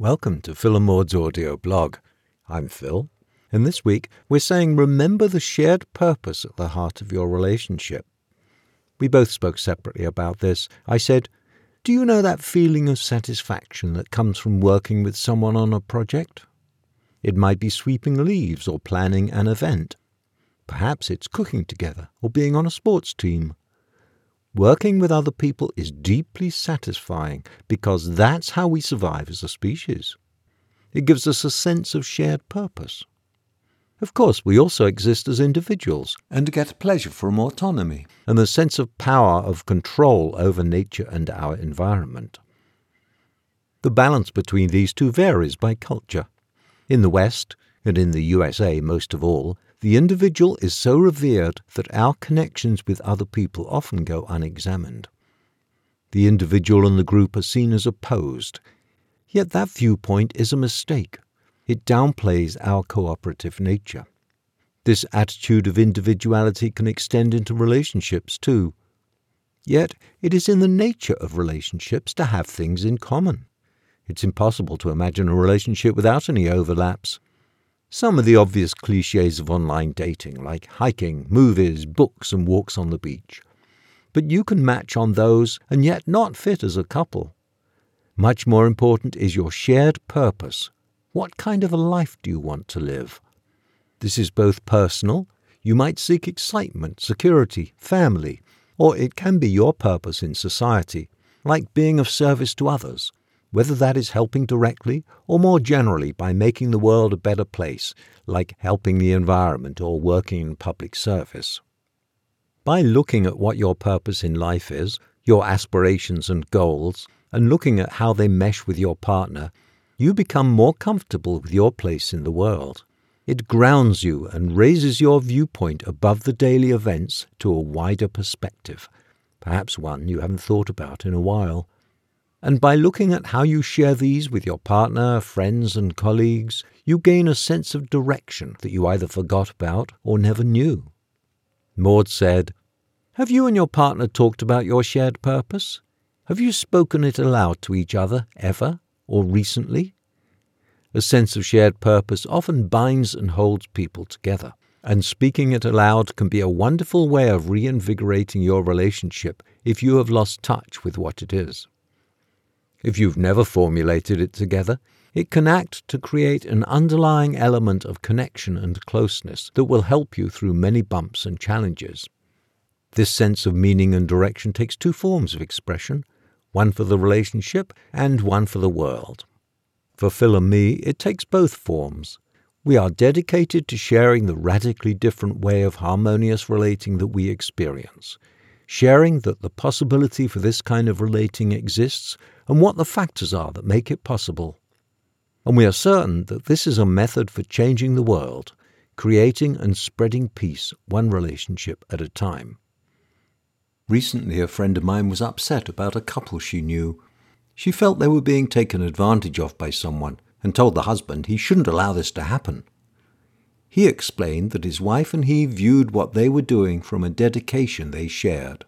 Welcome to Phil audio blog. I'm Phil, and this week we're saying remember the shared purpose at the heart of your relationship. We both spoke separately about this. I said, Do you know that feeling of satisfaction that comes from working with someone on a project? It might be sweeping leaves or planning an event. Perhaps it's cooking together or being on a sports team. Working with other people is deeply satisfying because that's how we survive as a species. It gives us a sense of shared purpose. Of course, we also exist as individuals and get pleasure from autonomy and the sense of power of control over nature and our environment. The balance between these two varies by culture. In the West, and in the USA most of all, the individual is so revered that our connections with other people often go unexamined. The individual and the group are seen as opposed. Yet that viewpoint is a mistake. It downplays our cooperative nature. This attitude of individuality can extend into relationships too. Yet it is in the nature of relationships to have things in common. It's impossible to imagine a relationship without any overlaps. Some of the obvious cliches of online dating, like hiking, movies, books, and walks on the beach. But you can match on those and yet not fit as a couple. Much more important is your shared purpose. What kind of a life do you want to live? This is both personal, you might seek excitement, security, family, or it can be your purpose in society, like being of service to others, whether that is helping directly or more generally by making the world a better place, like helping the environment or working in public service. By looking at what your purpose in life is, your aspirations and goals, and looking at how they mesh with your partner, you become more comfortable with your place in the world. It grounds you and raises your viewpoint above the daily events to a wider perspective, perhaps one you haven't thought about in a while. And by looking at how you share these with your partner, friends, and colleagues, you gain a sense of direction that you either forgot about or never knew. Maud said, Have you and your partner talked about your shared purpose? Have you spoken it aloud to each other ever or recently? A sense of shared purpose often binds and holds people together, and speaking it aloud can be a wonderful way of reinvigorating your relationship if you have lost touch with what it is. If you've never formulated it together, it can act to create an underlying element of connection and closeness that will help you through many bumps and challenges. This sense of meaning and direction takes two forms of expression one for the relationship and one for the world. For Phil and me, it takes both forms. We are dedicated to sharing the radically different way of harmonious relating that we experience sharing that the possibility for this kind of relating exists and what the factors are that make it possible. And we are certain that this is a method for changing the world, creating and spreading peace one relationship at a time. Recently, a friend of mine was upset about a couple she knew. She felt they were being taken advantage of by someone and told the husband he shouldn't allow this to happen. He explained that his wife and he viewed what they were doing from a dedication they shared.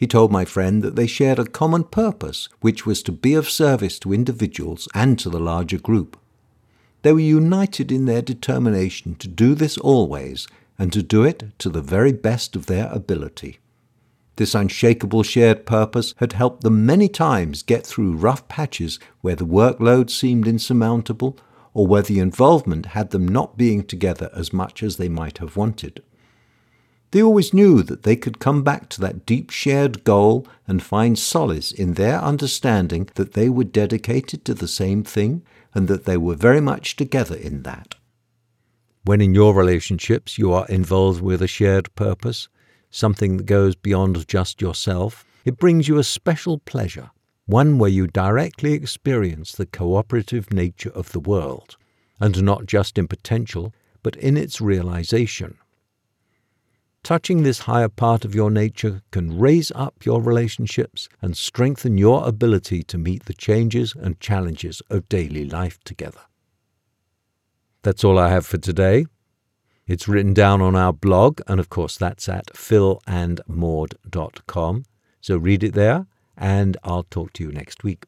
He told my friend that they shared a common purpose, which was to be of service to individuals and to the larger group. They were united in their determination to do this always and to do it to the very best of their ability. This unshakable shared purpose had helped them many times get through rough patches where the workload seemed insurmountable or where the involvement had them not being together as much as they might have wanted. They always knew that they could come back to that deep shared goal and find solace in their understanding that they were dedicated to the same thing and that they were very much together in that. When in your relationships you are involved with a shared purpose, something that goes beyond just yourself, it brings you a special pleasure one where you directly experience the cooperative nature of the world, and not just in potential, but in its realization. Touching this higher part of your nature can raise up your relationships and strengthen your ability to meet the changes and challenges of daily life together. That's all I have for today. It's written down on our blog, and of course, that's at philandmaud.com. So read it there and I'll talk to you next week.